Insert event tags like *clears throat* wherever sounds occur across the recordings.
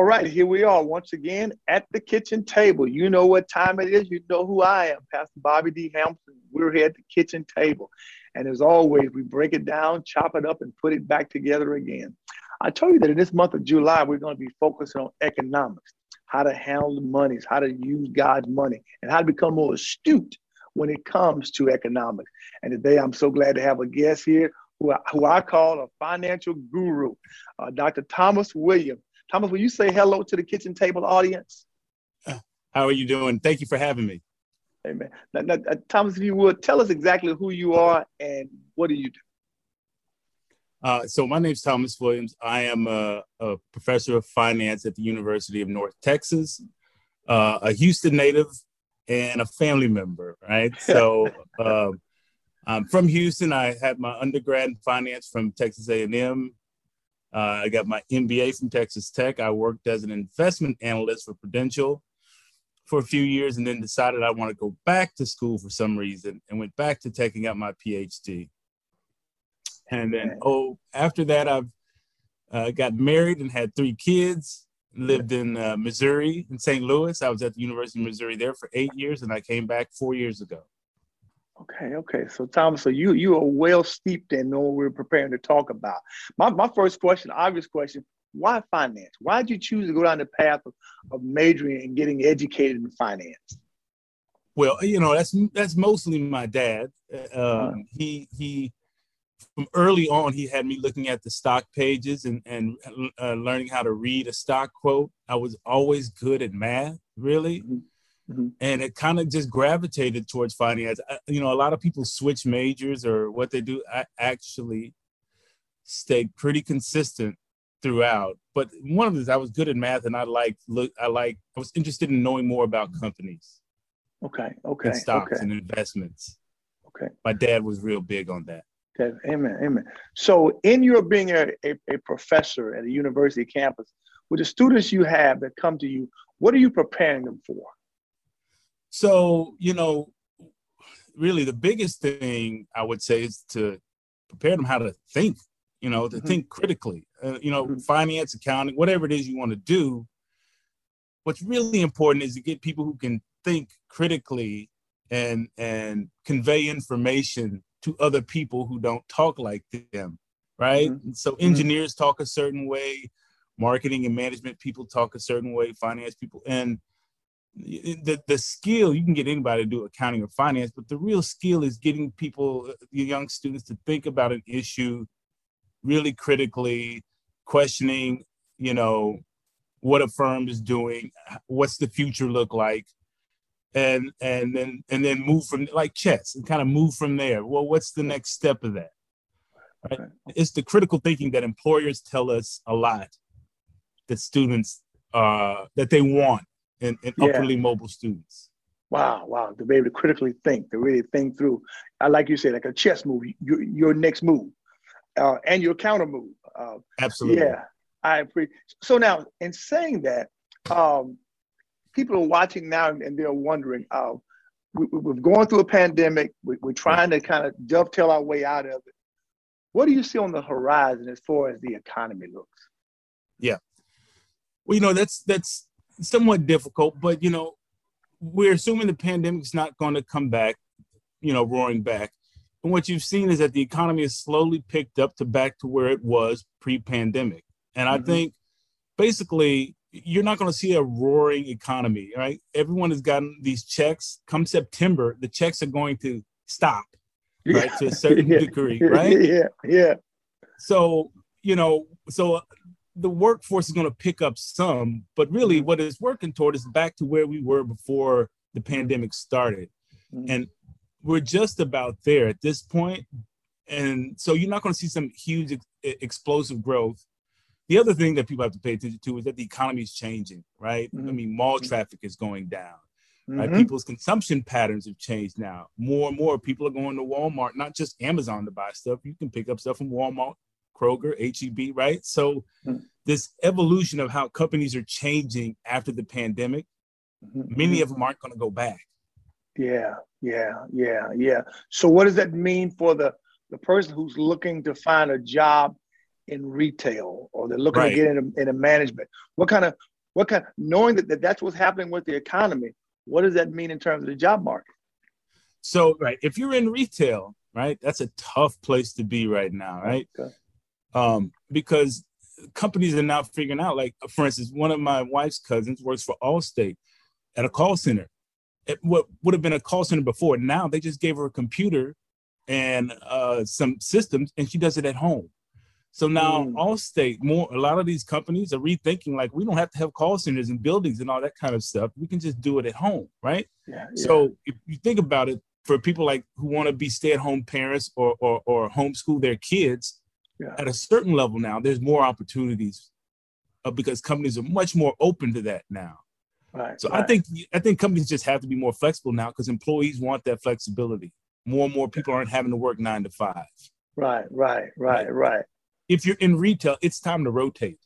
All right, here we are once again at the kitchen table. You know what time it is. You know who I am, Pastor Bobby D. Hampton. We're here at the kitchen table. And as always, we break it down, chop it up, and put it back together again. I told you that in this month of July, we're going to be focusing on economics, how to handle the monies, how to use God's money, and how to become more astute when it comes to economics. And today, I'm so glad to have a guest here who I, who I call a financial guru, uh, Dr. Thomas Williams. Thomas, will you say hello to the kitchen table audience? How are you doing? Thank you for having me. Amen. Now, now, uh, Thomas, if you would, tell us exactly who you are and what do you do? Uh, so my name is Thomas Williams. I am a, a, professor of finance at the University of North Texas, uh, a Houston native, and a family member. Right. *laughs* So uh, I'm from Houston. I had my undergrad in finance from Texas A&M. Uh, I got my MBA from Texas Tech. I worked as an investment analyst for Prudential for a few years and then decided I want to go back to school for some reason and went back to taking out my PhD. And then, oh, after that, I've uh, got married and had three kids. Lived in uh, Missouri, in St. Louis. I was at the University of Missouri there for eight years, and I came back four years ago. Okay, okay. So Thomas, so you you are well steeped in what we're preparing to talk about. My my first question, obvious question, why finance? Why did you choose to go down the path of, of majoring and getting educated in finance? Well, you know, that's that's mostly my dad. Uh, He he from early on he had me looking at the stock pages and and uh, learning how to read a stock quote. I was always good at math, really. Mm-hmm. Mm-hmm. And it kind of just gravitated towards finance. I, you know, a lot of people switch majors or what they do. I actually stayed pretty consistent throughout. But one of the I was good at math, and I like look. I like. I was interested in knowing more about companies. Okay. Okay. And stocks okay. and investments. Okay. My dad was real big on that. Okay. Amen. Amen. So, in your being a, a, a professor at a university campus, with the students you have that come to you, what are you preparing them for? So, you know, really the biggest thing I would say is to prepare them how to think, you know, to mm-hmm. think critically, uh, you know, mm-hmm. finance, accounting, whatever it is you want to do. What's really important is to get people who can think critically and and convey information to other people who don't talk like them, right? Mm-hmm. So mm-hmm. engineers talk a certain way, marketing and management people talk a certain way, finance people, and the the skill you can get anybody to do accounting or finance, but the real skill is getting people, uh, young students, to think about an issue really critically, questioning, you know, what a firm is doing, what's the future look like, and and then and then move from like chess and kind of move from there. Well, what's the next step of that? Right? It's the critical thinking that employers tell us a lot that students uh, that they want and, and yeah. upwardly mobile students. Wow, wow, to be able to critically think, to really think through, I like you said, like a chess move, your, your next move, uh, and your counter move. Uh, Absolutely. Yeah, I appreciate. So now, in saying that, um, people are watching now and they're wondering, uh, we, have gone through a pandemic. We, are trying to kind of dovetail our way out of it. What do you see on the horizon as far as the economy looks? Yeah. Well, you know, that's that's somewhat difficult, but you know, we're assuming the pandemic's not going to come back, you know, roaring back. And what you've seen is that the economy has slowly picked up to back to where it was pre-pandemic. And I mm-hmm. think basically you're not going to see a roaring economy, right? Everyone has gotten these checks. Come September, the checks are going to stop, right, to a certain *laughs* yeah. degree, right? *laughs* Yeah, yeah. So you know, so the workforce is going to pick up some, but really mm-hmm. what it's working toward is back to where we were before the pandemic started. Mm-hmm. And we're just about there at this point. And so you're not going to see some huge ex- explosive growth. The other thing that people have to pay attention to is that the economy is changing, right? Mm-hmm. I mean, mall mm-hmm. traffic is going down. Right? Mm-hmm. People's consumption patterns have changed now. More and more people are going to Walmart, not just Amazon to buy stuff. You can pick up stuff from Walmart, Kroger, HEB, right? So mm-hmm. This evolution of how companies are changing after the pandemic, mm-hmm. many of them aren't going to go back. Yeah, yeah, yeah, yeah. So what does that mean for the the person who's looking to find a job in retail or they're looking right. to get into, into management? What kind of what kind knowing that, that that's what's happening with the economy what does that mean in terms of the job market so right if you're in retail right that's a tough place to be right now right okay. um, because companies are now figuring out like for instance one of my wife's cousins works for allstate at a call center it, what would have been a call center before now they just gave her a computer and uh, some systems and she does it at home so now mm. Allstate, more a lot of these companies are rethinking like we don't have to have call centers and buildings and all that kind of stuff. We can just do it at home, right? Yeah, yeah. So if you think about it, for people like who want to be stay-at-home parents or or, or homeschool their kids, yeah. at a certain level now, there's more opportunities uh, because companies are much more open to that now. Right. So right. I think I think companies just have to be more flexible now because employees want that flexibility. More and more people aren't having to work nine to five. Right, right, right, right if you're in retail, it's time to rotate.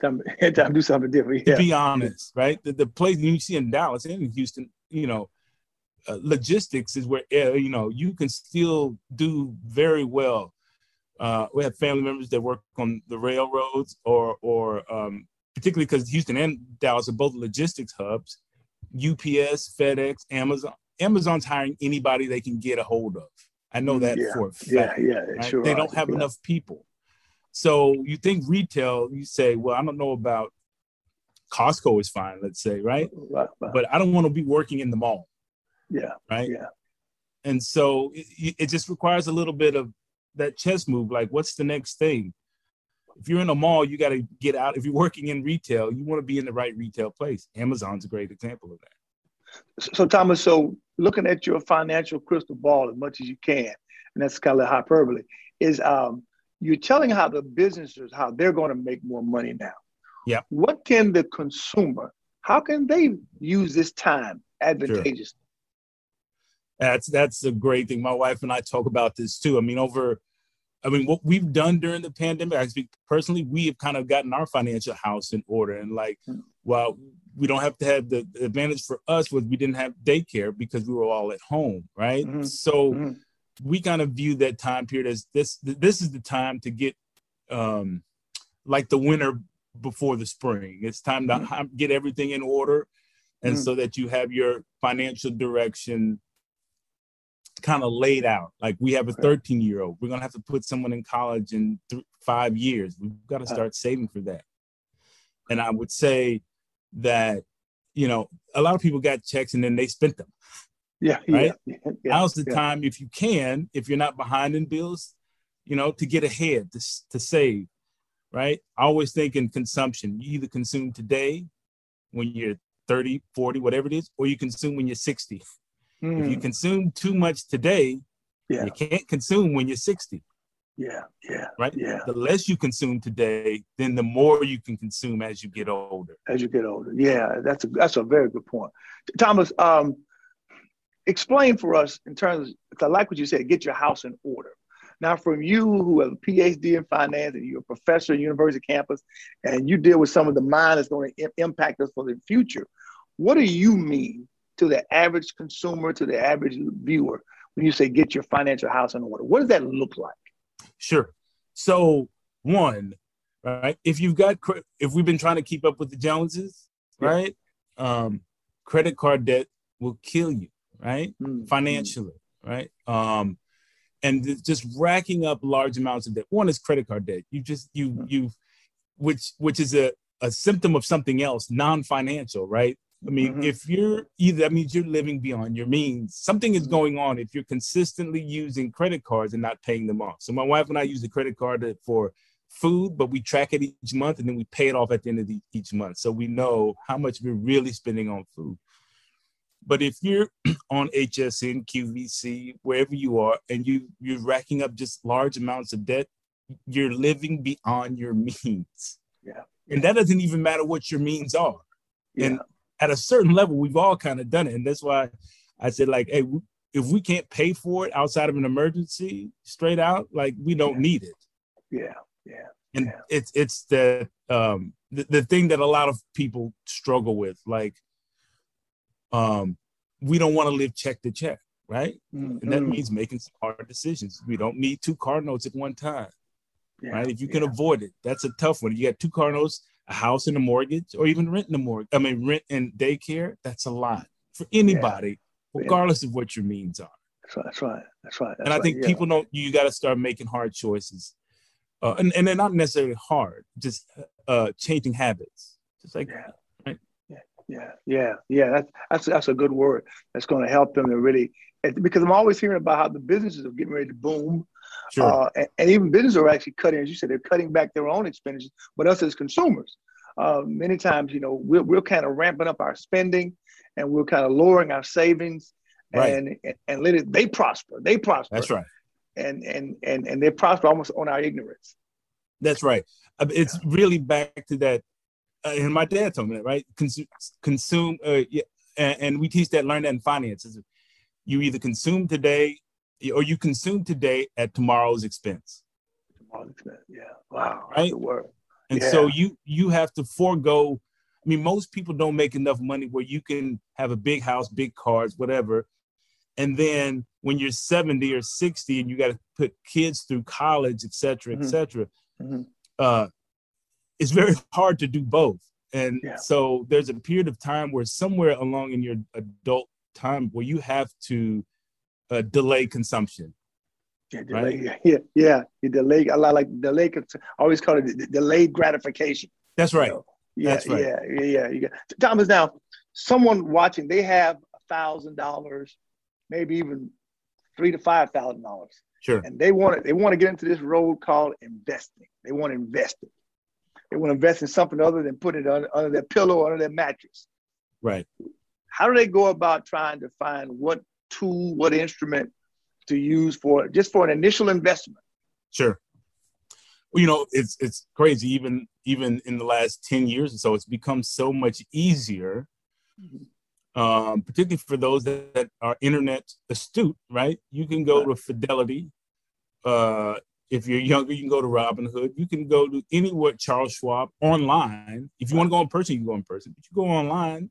Time, *laughs* time to do something different. Yeah. To be honest, right? The, the place you see in Dallas and in Houston, you know, uh, logistics is where uh, you know you can still do very well. Uh, we have family members that work on the railroads, or or um, particularly because Houston and Dallas are both logistics hubs. UPS, FedEx, Amazon. Amazon's hiring anybody they can get a hold of. I know that yeah. for a fact. Yeah, yeah, right? sure. They don't have yeah. enough people. So you think retail, you say, well, I don't know about Costco is fine, let's say, right? right, right. But I don't want to be working in the mall. Yeah. Right. Yeah. And so it, it just requires a little bit of that chess move. Like, what's the next thing? If you're in a mall, you got to get out. If you're working in retail, you want to be in the right retail place. Amazon's a great example of that. So, Thomas, so looking at your financial crystal ball as much as you can, and that's kind of hyperbole, is um, you're telling how the businesses how they're going to make more money now. Yeah. What can the consumer? How can they use this time advantageously? Sure. That's that's a great thing. My wife and I talk about this too. I mean, over, I mean, what we've done during the pandemic. I speak personally. We have kind of gotten our financial house in order, and like, mm-hmm. well, we don't have to have the, the advantage for us was we didn't have daycare because we were all at home, right? Mm-hmm. So. Mm-hmm we kind of view that time period as this this is the time to get um like the winter before the spring it's time to mm-hmm. get everything in order and mm-hmm. so that you have your financial direction kind of laid out like we have a 13 year old we're going to have to put someone in college in th- five years we've got to uh. start saving for that and i would say that you know a lot of people got checks and then they spent them yeah. Right. Yeah, yeah, Now's the yeah. time, if you can, if you're not behind in bills, you know, to get ahead, to, to save. Right. I always think in consumption, you either consume today when you're 30, 40, whatever it is, or you consume when you're 60. Mm. If you hmm. consume too much today, yeah. you can't consume when you're 60. Yeah, yeah. Right? Yeah. The less you consume today, then the more you can consume as you get older. As you get older. Yeah, that's a that's a very good point. Thomas, um, explain for us in terms, because I like what you said, get your house in order. Now, from you who have a PhD in finance and you're a professor at university campus, and you deal with some of the mind that's going to impact us for the future, what do you mean to the average consumer, to the average viewer, when you say get your financial house in order? What does that look like? Sure. So, one, right, if you've got, if we've been trying to keep up with the Joneses, yeah. right, um, credit card debt will kill you right? Mm-hmm. Financially, right? Um, and just racking up large amounts of debt. One is credit card debt. You just you mm-hmm. you, which which is a a symptom of something else, non-financial, right? I mean, mm-hmm. if you're either that means you're living beyond your means. Something is mm-hmm. going on if you're consistently using credit cards and not paying them off. So my wife and I use the credit card for food, but we track it each month and then we pay it off at the end of the, each month. So we know how much we're really spending on food. But if you're *clears throat* on HSN, QVC, wherever you are, and you you're racking up just large amounts of debt, you're living beyond your *laughs* means. Yeah. And that doesn't even matter what your means are. Yeah. And at a certain level, we've all kind of done it. And that's why I said, like, hey, if we can't pay for it outside of an emergency, straight out, like we don't yeah. need it. Yeah. Yeah. And yeah. it's it's the um the, the thing that a lot of people struggle with. Like um, we don't want to live check to check, right? Mm-hmm. And that means making some hard decisions. We don't need two car notes at one time, yeah, right? If you can avoid it, that's a tough one. You got two car notes, a house and a mortgage, or even renting a mortgage. I mean, rent and daycare. That's a lot for anybody, yeah. regardless of what your means are. That's right. That's right. That's right. That's and I think yeah. people don't. You got to start making hard choices, uh, and and they're not necessarily hard. Just uh, changing habits. Just like yeah. Right? Yeah, yeah, yeah, yeah. That's that's that's a good word. That's going to help them to really because I'm always hearing about how the businesses are getting ready to boom. Sure. Uh, and, and, even businesses are actually cutting, as you said, they're cutting back their own expenditures. But us as consumers, uh, many times, you know, we're, we're kind of ramping up our spending and we're kind of lowering our savings right. and, and, and let it, they prosper. They prosper. That's right. And, and, and, and they prosper almost on our ignorance. That's right. It's really back to that. Uh, and my dad told me that, right? Consume, consume uh, yeah, and, and, we teach that, learn that in finances you either consume today or you consume today at tomorrow's expense. Tomorrow's expense. Yeah. Wow. Right. And yeah. so you you have to forego. I mean, most people don't make enough money where you can have a big house, big cars, whatever. And then when you're 70 or 60 and you got to put kids through college, et cetera, et mm-hmm. cetera, mm-hmm. uh, it's very hard to do both. And yeah. so there's a period of time where somewhere along in your adult time where you have to uh, delay consumption. Yeah, delay, right? yeah, yeah. You delay a lot like delay. I always call it delayed gratification. That's right. Know? Yeah, That's right. yeah, yeah, yeah. You got, Thomas, now someone watching, they have a thousand dollars, maybe even three to five thousand dollars. Sure. And they want to they want to get into this road called investing. They want to invest it. They want to invest in something other than put it under, under their pillow under their mattress. Right how do they go about trying to find what tool, what instrument to use for just for an initial investment? Sure. Well, you know, it's it's crazy. Even even in the last ten years or so, it's become so much easier, mm-hmm. um, particularly for those that, that, are internet astute. Right? You can go to Fidelity. Uh, if you're younger, you can go to Robinhood. You can go to anywhere Charles Schwab online. If you want to go in person, you can go in person. But you go online,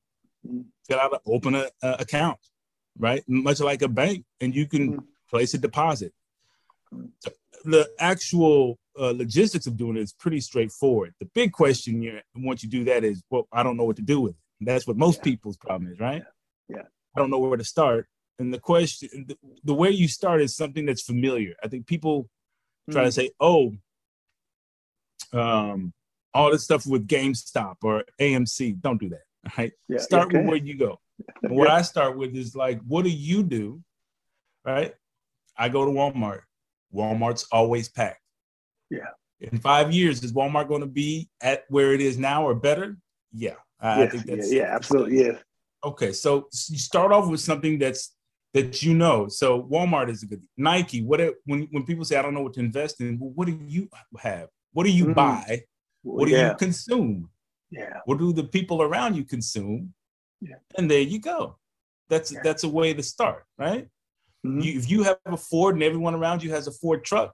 fill out, an open an account, right? Much like a bank, and you can mm-hmm. place a deposit. The actual uh, logistics of doing it is pretty straightforward. The big question you once you do that is, well, I don't know what to do with it. That's what most yeah. people's problem is, right? Yeah. yeah. I don't know where to start. And the question, the, the way you start is something that's familiar. I think people try mm. to say, oh, um, all this stuff with GameStop or AMC. Don't do that right? Yeah, start okay. with where you go. What I start with is like, what do you do? Right? I go to Walmart. Walmart's always packed. Yeah. In five years, is Walmart going to be at where it is now or better? Yeah. I, I think that's yeah, yeah absolutely. Yeah. Okay. So you start off with something that's that you know. So Walmart is a good Nike. What when when people say I don't know what to invest in, well, what do you have? What do you mm-hmm. buy? What do yeah. you consume? Yeah. What do the people around you consume? Yeah. And there you go. That's yeah. that's a way to start, right? Mm-hmm. You, if you have a Ford and everyone around you has a Ford truck,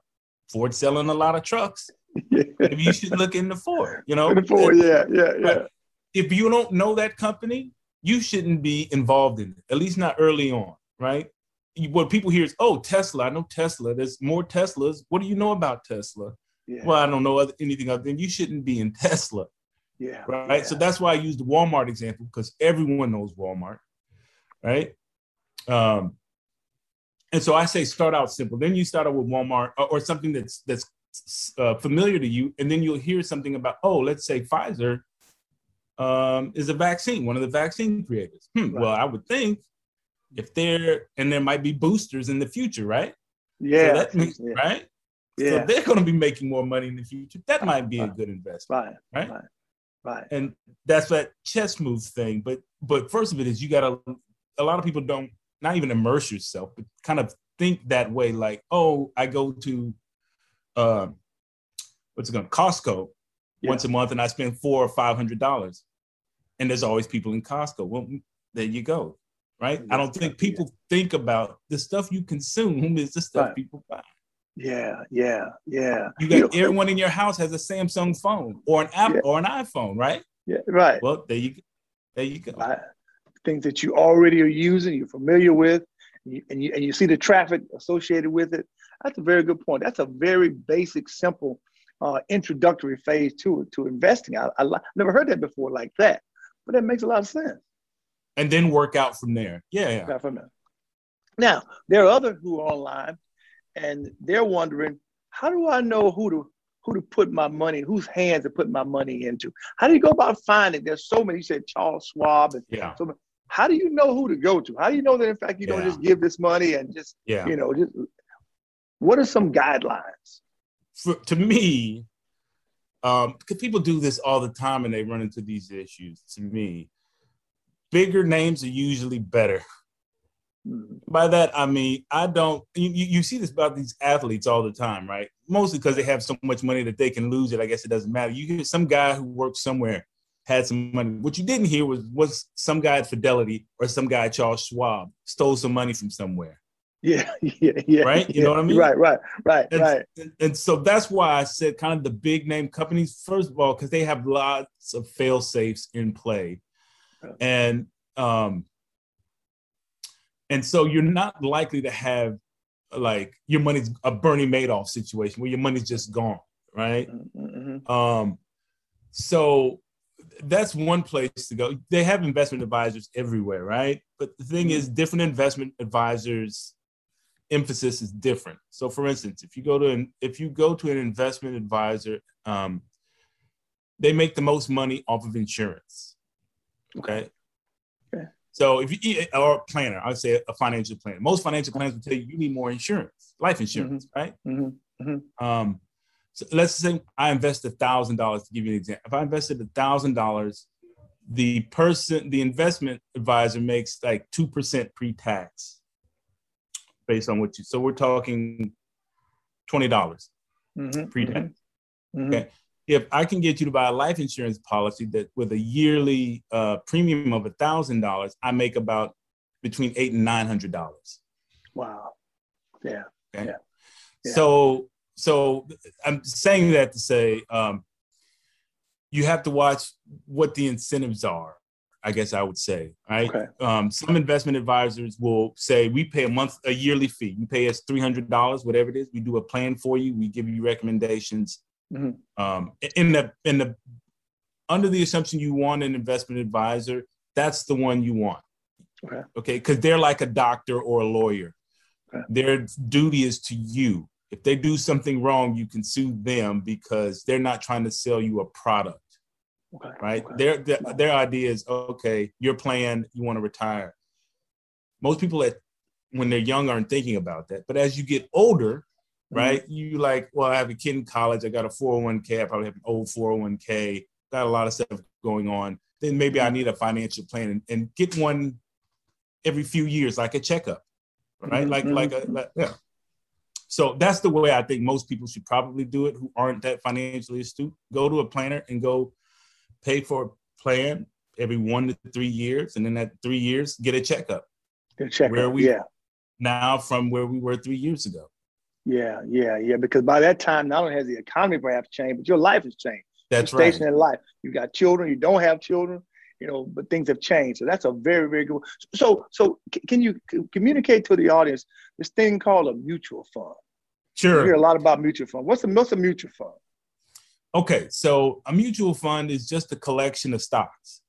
Ford selling a lot of trucks. Yeah. *laughs* Maybe you should look into Ford. You know, *laughs* Ford, yeah, yeah, yeah. Right? If you don't know that company, you shouldn't be involved in it. At least not early on, right? What people hear is, "Oh, Tesla. I know Tesla. There's more Teslas. What do you know about Tesla?" Yeah. Well, I don't know anything other than you shouldn't be in *laughs* Tesla. Yeah. Right. Yeah. So that's why I use the Walmart example because everyone knows Walmart. Right. Um, and so I say start out simple. Then you start out with Walmart or, or something that's that's uh, familiar to you, and then you'll hear something about oh, let's say Pfizer um, is a vaccine, one of the vaccine creators. Hmm, right. Well, I would think if they're and there might be boosters in the future, right? Yeah. So that means, yeah. Right. Yeah. So they're going to be making more money in the future. That might be a good investment. Right. Right. right. Right. And that's that chess move thing. But but first of it is you gotta a lot of people don't not even immerse yourself, but kind of think that way, like, oh, I go to uh, what's it called, Costco yeah. once a month and I spend four or five hundred dollars. And there's always people in Costco. Well, there you go. Right. I don't think people yeah. think about the stuff you consume is the stuff right. people buy. Yeah, yeah, yeah. You got know, everyone in your house has a Samsung phone or an app yeah. or an iPhone, right? Yeah, right. Well, there you go. There you go. Right. Things that you already are using, you're familiar with, and you, and you, and you see the traffic associated with it. That's a very good point. That's a very basic, simple uh, introductory phase to to investing. I, I never heard that before like that, but that makes a lot of sense. And then work out from there. Yeah, yeah. From there. Now there are others who are online, and they're wondering, how do I know who to who to put my money, whose hands to put my money into? How do you go about finding? There's so many. You said Charles Schwab, and yeah. so how do you know who to go to? How do you know that in fact you yeah. don't just give this money and just yeah. you know just what are some guidelines? For, to me, um, because people do this all the time and they run into these issues. To me, bigger names are usually better. Hmm. By that I mean I don't. You, you see this about these athletes all the time, right? Mostly because they have so much money that they can lose it. I guess it doesn't matter. You hear some guy who works somewhere had some money. What you didn't hear was was some guy at Fidelity or some guy at Charles Schwab stole some money from somewhere. *laughs* Yeah, yeah, yeah. Right? You yeah, know what I mean? Right, right, right, and, right. And, and, so that's why I said kind of the big name companies, first of all, because they have lots of fail safes in play. And um and so you're not likely to have like your money's a Bernie Madoff situation where your money's just gone, right? Mm-hmm. Um so that's one place to go. They have investment advisors everywhere, right? But the thing is, different investment advisors emphasis is different. So, for instance, if you go to an if you go to an investment advisor, um, they make the most money off of insurance. Okay. Okay. So if you or a planner, I'd say a financial planner. Most financial planners will tell you you need more insurance, life insurance, mm-hmm. right? Mm-hmm. Mm-hmm. Um, so let's say I invest a thousand dollars to give you an example. If I invested a thousand dollars, the person, the investment advisor makes like two percent pre-tax based on what you. So we're talking twenty dollars mm-hmm, pre-tax. Mm-hmm, mm-hmm. Okay. If I can get you to buy a life insurance policy that with a yearly uh, premium of thousand dollars, I make about between eight and nine hundred dollars. Wow. Yeah. Okay. Yeah. yeah. So so I'm saying that to say um, you have to watch what the incentives are I guess I would say, right? Okay. Um, some investment advisors will say we pay a month, a yearly fee. You pay us three hundred dollars, whatever it is. We do a plan for you. We give you recommendations. Mm-hmm. Um, in the in the under the assumption you want an investment advisor, that's the one you want. Okay. Okay, because they're like a doctor or a lawyer. Okay. Their duty is to you. If they do something wrong, you can sue them because they're not trying to sell you a product. Okay. Right. Okay. Their, their their idea is okay. Your plan. You want to retire. Most people at when they're young aren't thinking about that. But as you get older, mm-hmm. right, you like, well, I have a kid in college. I got a 401k. I probably have an old 401k. Got a lot of stuff going on. Then maybe I mm-hmm. need a financial plan and, and get one every few years, like a checkup, right? Mm-hmm. Like like a like, yeah. So that's the way I think most people should probably do it who aren't that financially astute. Go to a planner and go pay for a plan every one to three years, and then at three years, get a checkup. Get a checkup. Where we yeah. now from where we were three years ago. Yeah, yeah, yeah. Because by that time, not only has the economy perhaps changed, but your life has changed. That's right. Station in life. You got children. You don't have children. You know, but things have changed. So that's a very, very good. So, so can you communicate to the audience this thing called a mutual fund? Sure. You hear a lot about mutual fund. What's a what's a mutual fund? Okay, so a mutual fund is just a collection of stocks,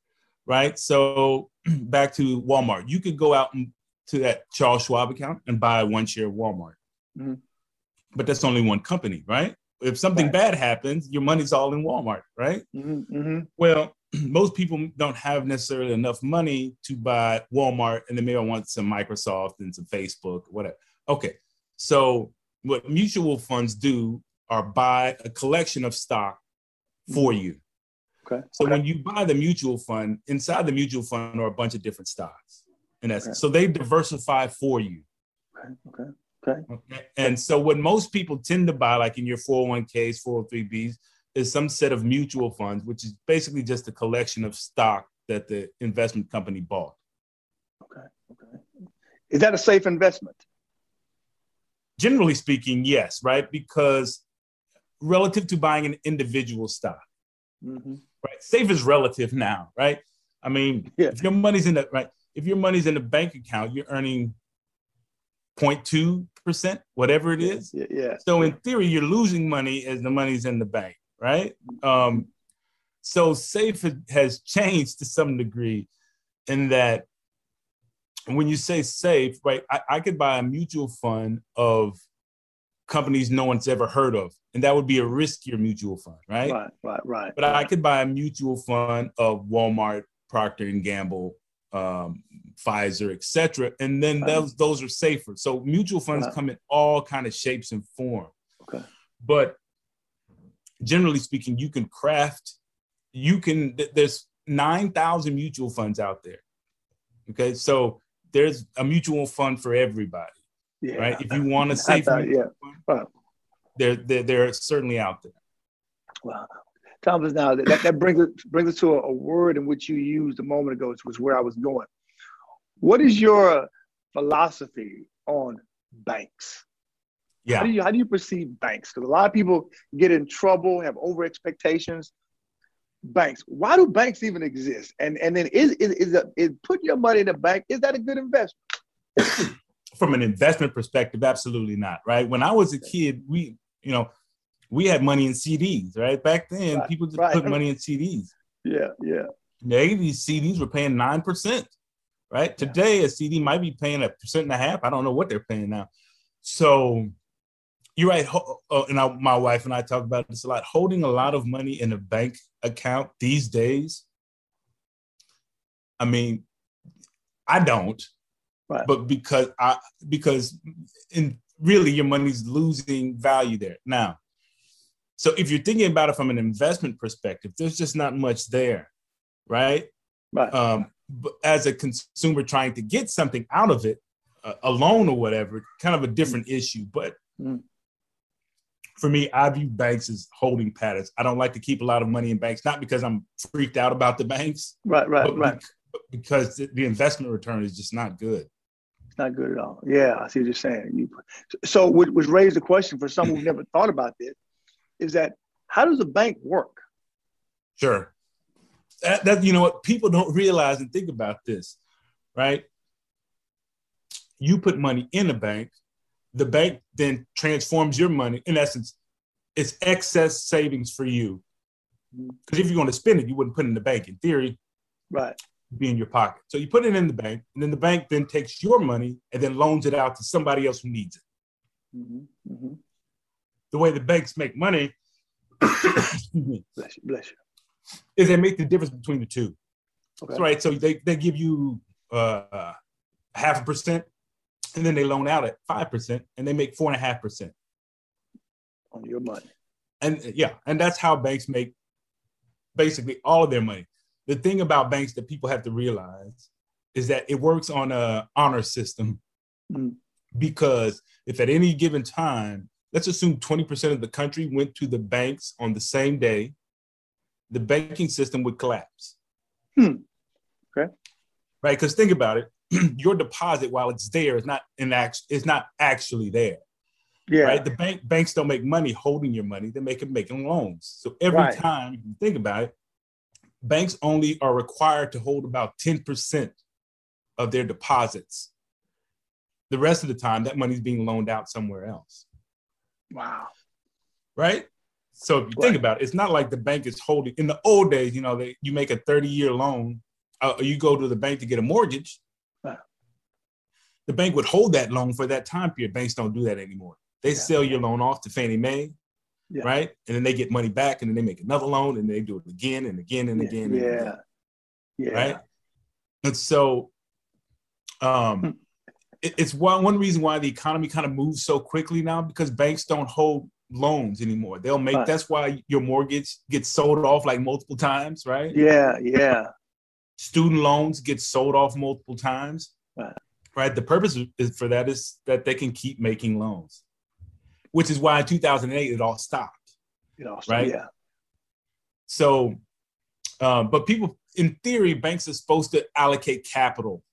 right? So *clears throat* back to Walmart, you could go out and, to that Charles Schwab account and buy one share of Walmart, mm-hmm. But that's only one company, right? If something right. bad happens, your money's all in Walmart, right? Mm-hmm, mm-hmm. Well, *clears throat* most people don't have necessarily enough money to buy Walmart, and they may want some Microsoft and some Facebook, whatever. Okay, so what mutual funds do are buy a collection of stock for you. Okay. So okay. when you buy the mutual fund, inside the mutual fund are a bunch of different stocks. and that's okay. so they diversify for you. Okay. Okay. Okay. okay. And so what most people tend to buy, like in your 401ks, 403bs, is some set of mutual funds, which is basically just a collection of stock that the investment company bought. Okay. Okay. Is that a safe investment? Generally speaking, yes, right? Because relative to buying an individual stock. Mm-hmm. Right. Safe is relative now, right? I mean, yeah. if your money's in the right, if your money's in the bank account, you're earning 0.2 percent, whatever it is. Yeah, yeah. So in theory, you're losing money as the money's in the bank, right? Um, so safe has changed to some degree in that when you say safe, right, I, I could buy a mutual fund of companies no one's ever heard of, and that would be a riskier mutual fund, right? Right, right, right. But right. I could buy a mutual fund of Walmart, Procter and Gamble, um, Pfizer, etc., and then right. those those are safer. So mutual funds right. come in all kind of shapes and form. Okay. But generally speaking, you can craft. You can. There's nine thousand mutual funds out there. Okay, so there's a mutual fund for everybody. Yeah. Right. If you want to *laughs* save, thought, yeah. Fund, they're, they're they're certainly out there. Wow. Thomas, now that, that brings us brings us to a, a, word in which you used a moment ago, which was where I was going. What is your philosophy on banks? Yeah. How do you how do you perceive banks? Because a lot of people get in trouble, have over expectations. Banks. Why do banks even exist? And and then is is is, a, is putting your money in a bank is that a good investment? *coughs* From an investment perspective, absolutely not. Right. When I was a kid, we you know we had money in CDs, right? Back then, right, people just right. put money in CDs. Yeah, yeah. In the 80s, CDs were paying 9%, right? Yeah. Today, a CD might be paying a percent and a half. I don't know what they're paying now. So you're right. Uh, and I, my wife and I talk about this a lot. Holding a lot of money in a bank account these days, I mean, I don't. Right. But because I because in really your money's losing value there. Now, so if you're thinking about it from an investment perspective, there's just not much there, right? Right. Um, as a consumer trying to get something out of it, uh, a loan or whatever, kind of a different mm. issue. But mm. for me, I view banks as holding patterns. I don't like to keep a lot of money in banks, not because I'm freaked out about the banks, right, right, but right, because the investment return is just not good. It's not good at all. Yeah, I see what you're saying. You, so, which raised the question for someone who *laughs* never thought about this is that how does a bank work? Sure. That, that you know what people don't realize and think about this, right? You put money in a bank, the bank then transforms your money. In essence, it's excess savings for you. Because if you're going to spend it, you wouldn't put it in the bank. In theory, right, be in your pocket. So you put it in the bank, and then the bank then takes your money and then loans it out to somebody else who needs it. Mm-hmm. Mm-hmm the way the banks make money, *coughs* bless you, bless you, is they make the difference between the two. Okay. right. So they, they give you uh, half a percent and then they loan out at 5% and they make four and a half percent on your money. And yeah, and that's how banks make basically all of their money. The thing about banks that people have to realize is that it works on a honor system mm. because if at any given time let's assume 20% of the country went to the banks on the same day, the banking system would collapse. Hmm. Okay. Right. Because think about it. *clears throat* your deposit, while it's there, is not in act is not actually there. Yeah. Right. The bank banks don't make money holding your money, they make it making loans. So every right. time you think about it, banks only are required to hold about 10% of their deposits. The rest of the time, that money's being loaned out somewhere else. Wow. Right? So if you right. think about it, it's not like the bank is holding. In the old days, you know, they, you make a 30 year loan, uh, you go to the bank to get a mortgage. Right. The bank would hold that loan for that time period. Banks don't do that anymore. They yeah. sell your loan off to Fannie Mae, yeah. right? And then they get money back, and then they make another loan, and they do it again and again and yeah. again. And yeah, again, yeah. Right. And so, um, hmm it's one one reason why the economy kind of moves so quickly now because banks don't hold loans anymore. They'll make right. that's why your mortgage gets sold off like multiple times, right? Yeah, yeah. Student loans get sold off multiple times. Right. right? The purpose is for that is that they can keep making loans. Which is why in 2008 it all stopped. It all stopped, right? Yeah. So um, but people in theory banks are supposed to allocate capital,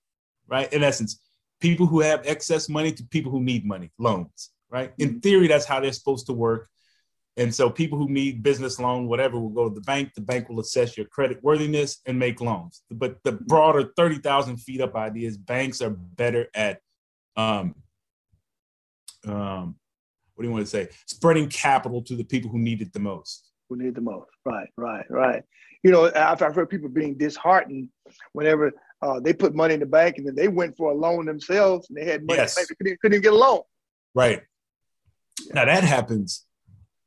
right? In essence, people who have excess money to people who need money, loans, right? In mm-hmm. theory, that's how they're supposed to work. And so people who need business loan, whatever, will go to the bank. The bank will assess your credit worthiness and make loans. But the broader 30,000 feet up idea is banks are better at um, um, what do you want to say? Spreading capital to the people who need it the most. Who need the most? Right, right, right. You know, I've, I've heard people being disheartened whenever uh, they put money in the bank and then they went for a loan themselves and they had money, yes. they couldn't, couldn't even get a loan. Right. Now that happens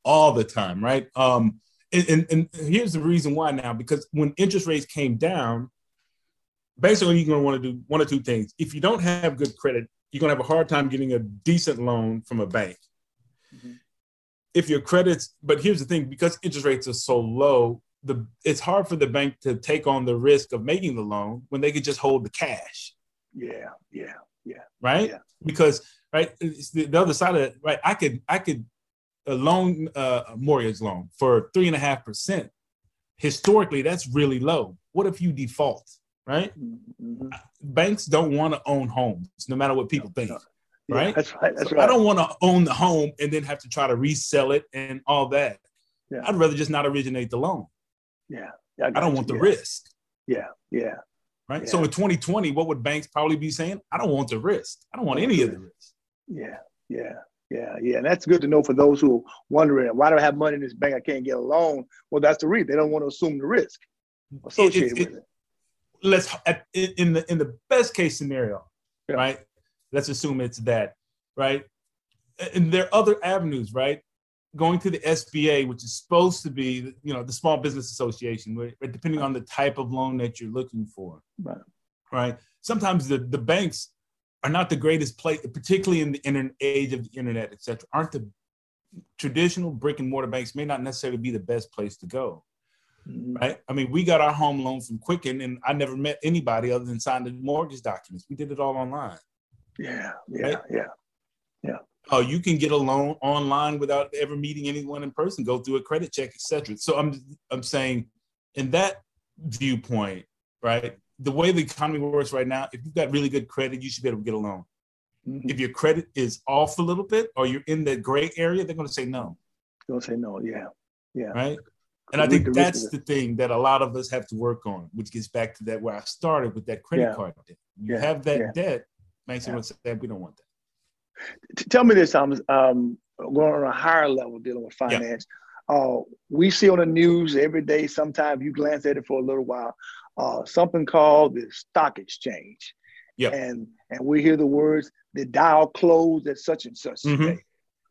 all the time, right? Um, and, and, and here's the reason why now because when interest rates came down, basically you're going to want to do one or two things. If you don't have good credit, you're going to have a hard time getting a decent loan from a bank. Mm-hmm. If your credits, but here's the thing: because interest rates are so low, the it's hard for the bank to take on the risk of making the loan when they could just hold the cash. Yeah, yeah, yeah. Right? Yeah. Because right, the, the, other side of it, right? I could I could a loan uh, a mortgage loan for three and a half percent. Historically, that's really low. What if you default? Right? Mm-hmm. Banks don't want to own homes, no matter what people think. Right? Yeah, that's right. That's so right. I don't want to own the home and then have to try to resell it and all that. Yeah. I'd rather just not originate the loan. Yeah. yeah I, I, don't you. want the risk. Yeah. Yeah. Right. So in 2020, what would banks probably be saying? I don't want the risk. I don't want any of the risk. Yeah. Yeah. Yeah, yeah, and that's good to know for those who are wondering why do I have money in this bank? I can't get a loan. Well, that's the reason they don't want to assume the risk associated it, it, with it. Let's in the in the best case scenario, yeah. right? Let's assume it's that, right? And there are other avenues, right? Going to the SBA, which is supposed to be, you know, the Small Business Association, right? depending on the type of loan that you're looking for, right? Right. Sometimes the the banks are not the greatest place, particularly in the internet age of the internet, et cetera. Aren't the traditional brick and mortar banks may not necessarily be the best place to go. Mm-hmm. Right. I mean, we got our home loan from Quicken, and I never met anybody other than signed the mortgage documents. We did it all online. Yeah, yeah, right? yeah, yeah. Oh, you can get a loan online without ever meeting anyone in person. Go through a credit check, etc. So I'm I'm saying, in that viewpoint, right? The way the economy works right now, if you've got really good credit, you should be able to get a loan. Mm-hmm. If your credit is off a little bit, or you're in the gray area, they're going to say no. They'll say no. Yeah, yeah. Right. And I think that's the thing that a lot of us have to work on, which gets back to that where I started with that credit yeah. card debt. You yeah. have that yeah. debt, Makes yeah. say we don't want that. Tell me this, um, um, going on a higher level dealing with finance. Uh, we see on the news every day. Sometimes you glance at it for a little while. Uh, something called the stock exchange. Yeah. And and we hear the words the Dow closed at such and such mm-hmm. day.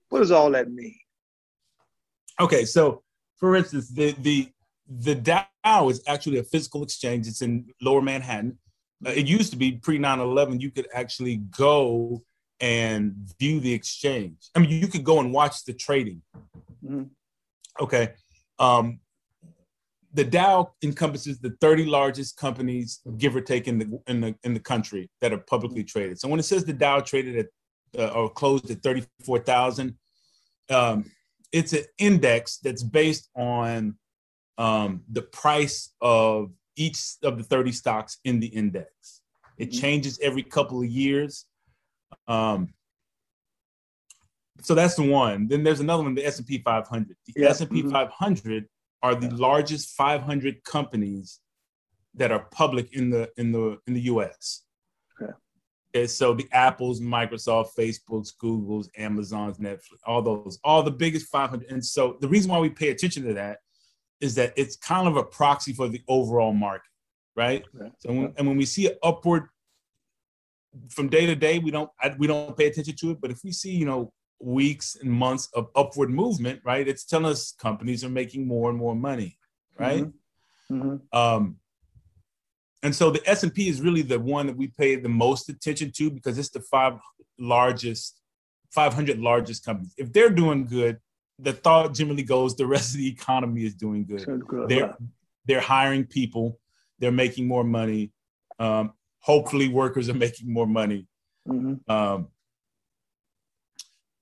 What does all that mean? Okay, so for instance, the the the Dow is actually a physical exchange. It's in Lower Manhattan. Uh, it used to be pre 9-11 you could actually go and view the exchange i mean you could go and watch the trading mm-hmm. okay um, the dow encompasses the 30 largest companies give or take in the in the in the country that are publicly traded so when it says the dow traded at uh, or closed at 34000 um, it's an index that's based on um, the price of each of the 30 stocks in the index. It mm-hmm. changes every couple of years. Um, so that's the one. Then there's another one, the S&P 500. The yeah. S&P mm-hmm. 500 are the largest 500 companies that are public in the in the in the U.S. Okay. So the Apples, Microsoft, Facebooks, Googles, Amazons, Netflix, all those, all the biggest 500. And so the reason why we pay attention to that is that it's kind of a proxy for the overall market, right? Okay. So when, and when we see an upward from day to day, we don't I, we don't pay attention to it. But if we see you know weeks and months of upward movement, right, it's telling us companies are making more and more money, right? Mm-hmm. Mm-hmm. Um, and so the S and P is really the one that we pay the most attention to because it's the five largest, 500 largest companies. If they're doing good, the thought generally goes the rest of the economy is doing good. good they're they're hiring people, they're making more money. Um, hopefully, workers are *laughs* making more money. Mm-hmm. Um,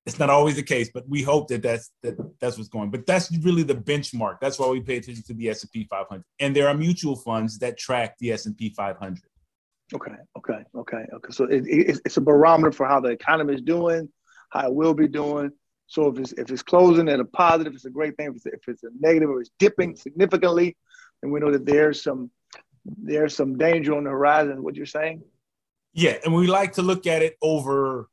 it's not always the case, but we hope that that's that that's what's going. But that's really the benchmark. That's why we pay attention to the S and P 500. And there are mutual funds that track the S and P 500. Okay, okay, okay, okay. So it, it, it's a barometer for how the economy is doing, how it will be doing, so if it's if it's closing at a positive, it's a great thing. If it's, if it's a negative or it's dipping significantly, then we know that there's some there's some danger on the horizon. What you're saying? Yeah, and we like to look at it over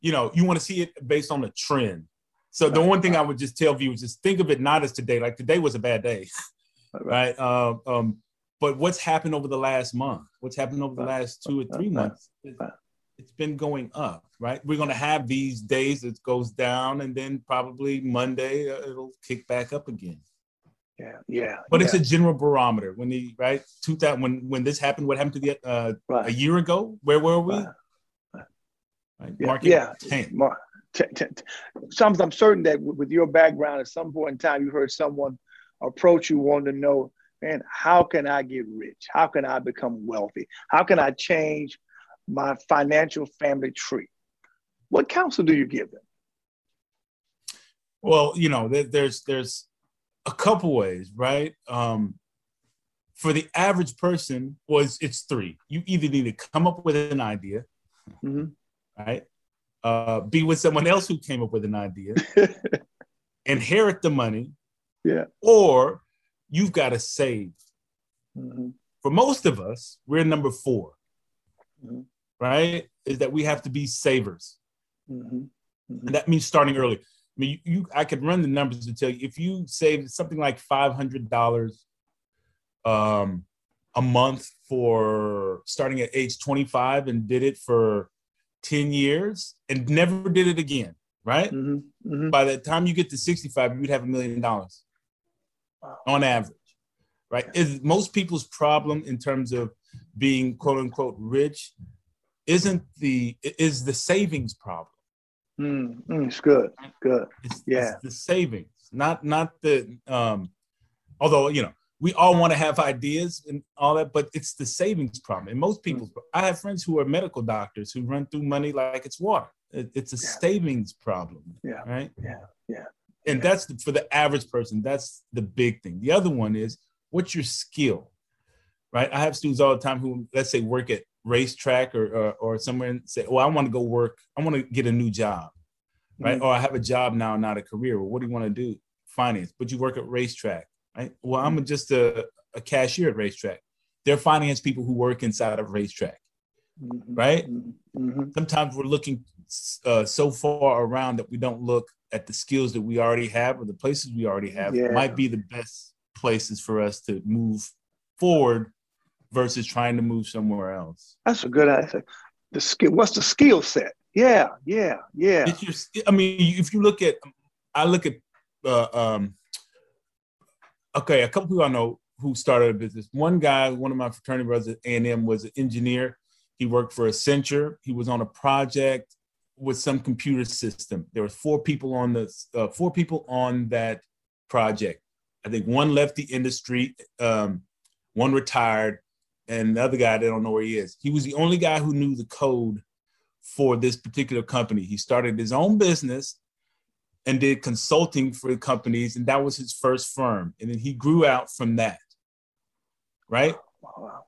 you know, you want to see it based on a trend. So the one thing I would just tell viewers is think of it not as today, like today was a bad day, *laughs* right? Uh, um, but what's happened over the last month? What's happened over the last two or three months? It's been going up, right? We're going to have these days that goes down, and then probably Monday uh, it'll kick back up again. Yeah, yeah. But yeah. it's a general barometer. When the right two thousand when when this happened, what happened to the uh, right. a year ago? Where were we? Right. Yeah, Market yeah. 10. Mar- t- t- t- some, I'm certain that with your background, at some point in time, you heard someone approach you wanting to know, man, how can I get rich? How can I become wealthy? How can I change my financial family tree? What counsel do you give them? Well, you know, there's there's a couple ways, right? Um, for the average person, was it's three. You either need to come up with an idea, mm-hmm. Right? Uh, be with someone else who came up with an idea, *laughs* inherit the money, yeah, or you've got to save. Mm-hmm. For most of us, we're number 4 mm-hmm. right? Is that we have to be savers, mm-hmm. mm-hmm. and that means starting early. I mean, you, you, I could run the numbers to tell you if you save something like five hundred dollars um, a month for starting at age twenty five and did it for ten years and never did it again, right? Mm-hmm. Mm-hmm. By the time you get to sixty five, you'd have a million dollars on average, right? Is most people's problem in terms of being quote unquote rich isn't the is the savings problem. Mm, mm, it's good, good. It's, yeah, it's the savings, not not the. Um, although you know we all want to have ideas and all that, but it's the savings problem. And most people, mm. I have friends who are medical doctors who run through money like it's water. It, it's a yeah. savings problem. Yeah. Right. Yeah. Yeah and yeah. that's the, for the average person that's the big thing the other one is what's your skill right i have students all the time who let's say work at RaceTrac or, or, or somewhere and say well i want to go work i want to get a new job right mm-hmm. or i have a job now not a career well, what do you want to do finance but you work at RaceTrac right well i'm just a, a cashier at RaceTrac. they're finance people who work inside of RaceTrac, mm-hmm. right mm-hmm. sometimes we're looking uh, so far around that we don't look at the skills that we already have or the places we already have yeah. might be the best places for us to move forward versus trying to move somewhere else. That's a good answer. The skill. What's the skill set? Yeah, yeah, yeah. It's your, I mean, if you look at, I look at, uh, um, okay, a couple people I know who started a business. One guy, one of my fraternity brothers at A&M was an engineer. He worked for Accenture. He was on a project with some computer system. There were four people on the uh, four people on that project. I think one left the industry, um, one retired, and the other guy they don't know where he is. He was the only guy who knew the code for this particular company. He started his own business and did consulting for companies, and that was his first firm. And then he grew out from that. Right. Wow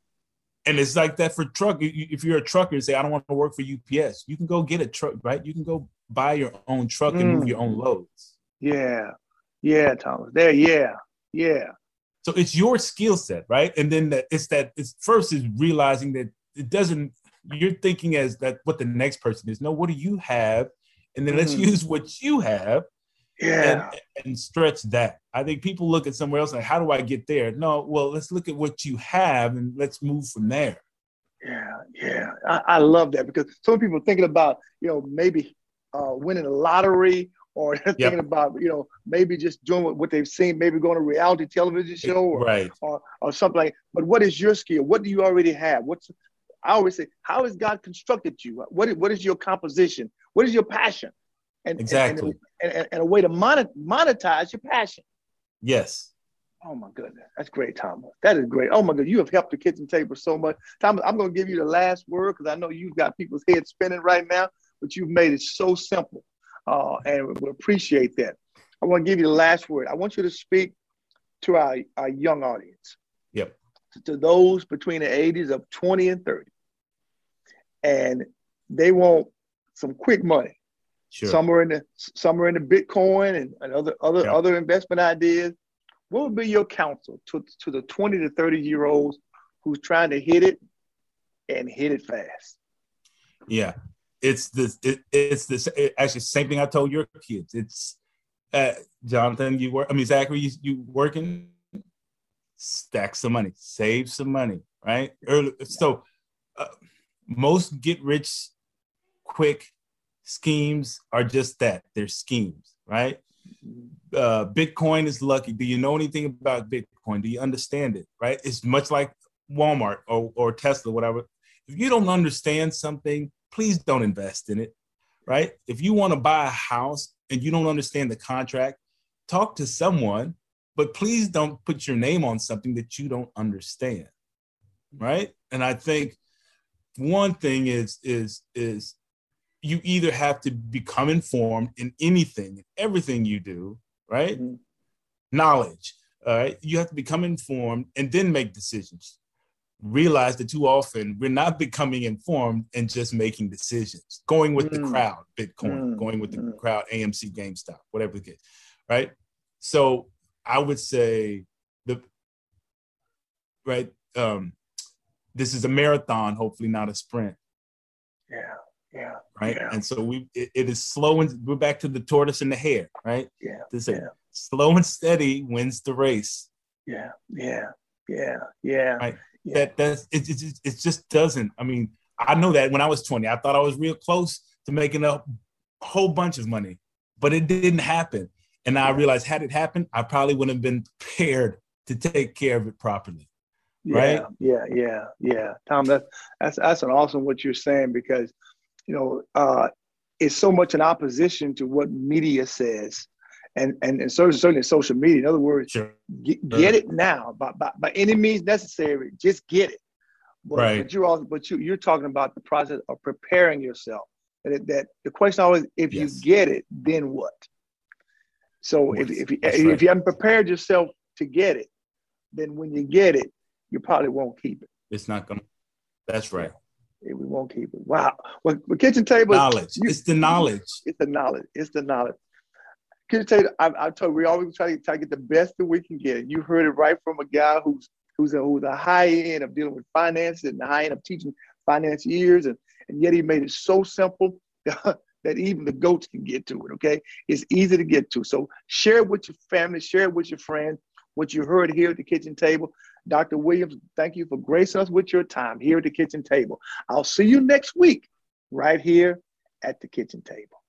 and it's like that for truck. If you're a trucker and say, I don't want to work for UPS, you can go get a truck, right? You can go buy your own truck and move your own mm. loads. Yeah. Yeah, Thomas. There, yeah. Yeah. So it's your skill set, right? And then that it's that it's first is realizing that it doesn't you're thinking as that what the next person is. No, what do you have? And then mm. let's use what you have yeah. and, and, stretch that. I think people look at somewhere else like how do i get there? No well let's look at what you have and let's move from there. Yeah yeah. I, I love that because some people thinking about you know maybe uh, winning a lottery or *laughs* thinking about you know maybe just doing what, what they've seen maybe going to a reality television show or, right. or, or something like but what is your skill? What do you already have? What's i always say how has god constructed you what, what is your composition what is your passion and exactly and, and, and a way to monetize your passion. Yes. Oh my goodness, that's great, Thomas. That is great. Oh my God, you have helped the kitchen table so much. Thomas, I'm going to give you the last word because I know you've got people's heads spinning right now, but you've made it so simple, uh, and we appreciate that. I want to give you the last word. I want you to speak to our, our young audience. Yep. To those between the ages of 20 and 30, and they want some quick money. Sure. Some are in the some are in the Bitcoin and, and other other other investment ideas. What would be your counsel to, to the 20 to 30 year olds who's trying to hit it and hit it fast? Yeah. it's this. It, it's this. It, actually, same thing I told your kids. It's uh, Jonathan. You work. I mean, Zachary. You, you working? Stack some money. Save some money. Right. Early. So uh, most get rich quick schemes are just that. They're schemes. Right. Uh, Bitcoin is lucky. Do you know anything about Bitcoin? Do you understand it? Right. It's much like Walmart or, or Tesla, whatever. If you don't understand something, please don't invest in it, right? If you want to buy a house and you don't understand the contract, talk to someone, but please don't put your name on something that you don't understand, right? And I think one thing is is is you either have to become informed in anything, everything you do, right? Mm-hmm. Knowledge. All right. You have to become informed and then make decisions realize that too often we're not becoming informed and just making decisions, going with mm. the crowd, Bitcoin, mm. going with the mm. crowd, AMC, GameStop, whatever the case, right? So I would say the right. Um, this is a marathon, hopefully not a sprint. Yeah, yeah. Right, yeah. and so we it, it is slow and we're back to the tortoise and the hare, right? Yeah, this yeah. slow and steady wins the race. Yeah, yeah, yeah, yeah. Right yeah. that that's it, it, it just doesn't. I mean, I know that when I was 20, I thought I was real close to making a whole bunch of money, but it didn't happen. And I realized had it happened, I probably wouldn't have been prepared to take care of it properly. Yeah, right? Yeah, yeah, yeah. Tom, that's that's that's an awesome what you're saying because you know uh, it's so much in opposition to what media says and and, and certainly, certainly social media. In other words, sure. get, get it now by, by, by any means necessary. Just get it. But, right. but you're also but you you're talking about the process of preparing yourself. That, that the question always if yes. you get it, then what? So yes. if if you, if right. you haven't prepared yourself to get it, then when you get it, you probably won't keep it. It's not gonna. That's right. We won't keep it. Wow. Well, kitchen table. Knowledge. You, it's the knowledge. It's the knowledge. It's the knowledge can you tell you, I, I told we always try to try to get the best that we can get. You heard it right from a guy who's who's a, who's a high end of dealing with finances and the high end of teaching finance years, and and yet he made it so simple *laughs* that even the goats can get to it. Okay, it's easy to get to. So share it with your family, share it with your friends. What you heard here at the kitchen table. Dr. Williams, thank you for gracing us with your time here at the kitchen table. I'll see you next week right here at the kitchen table.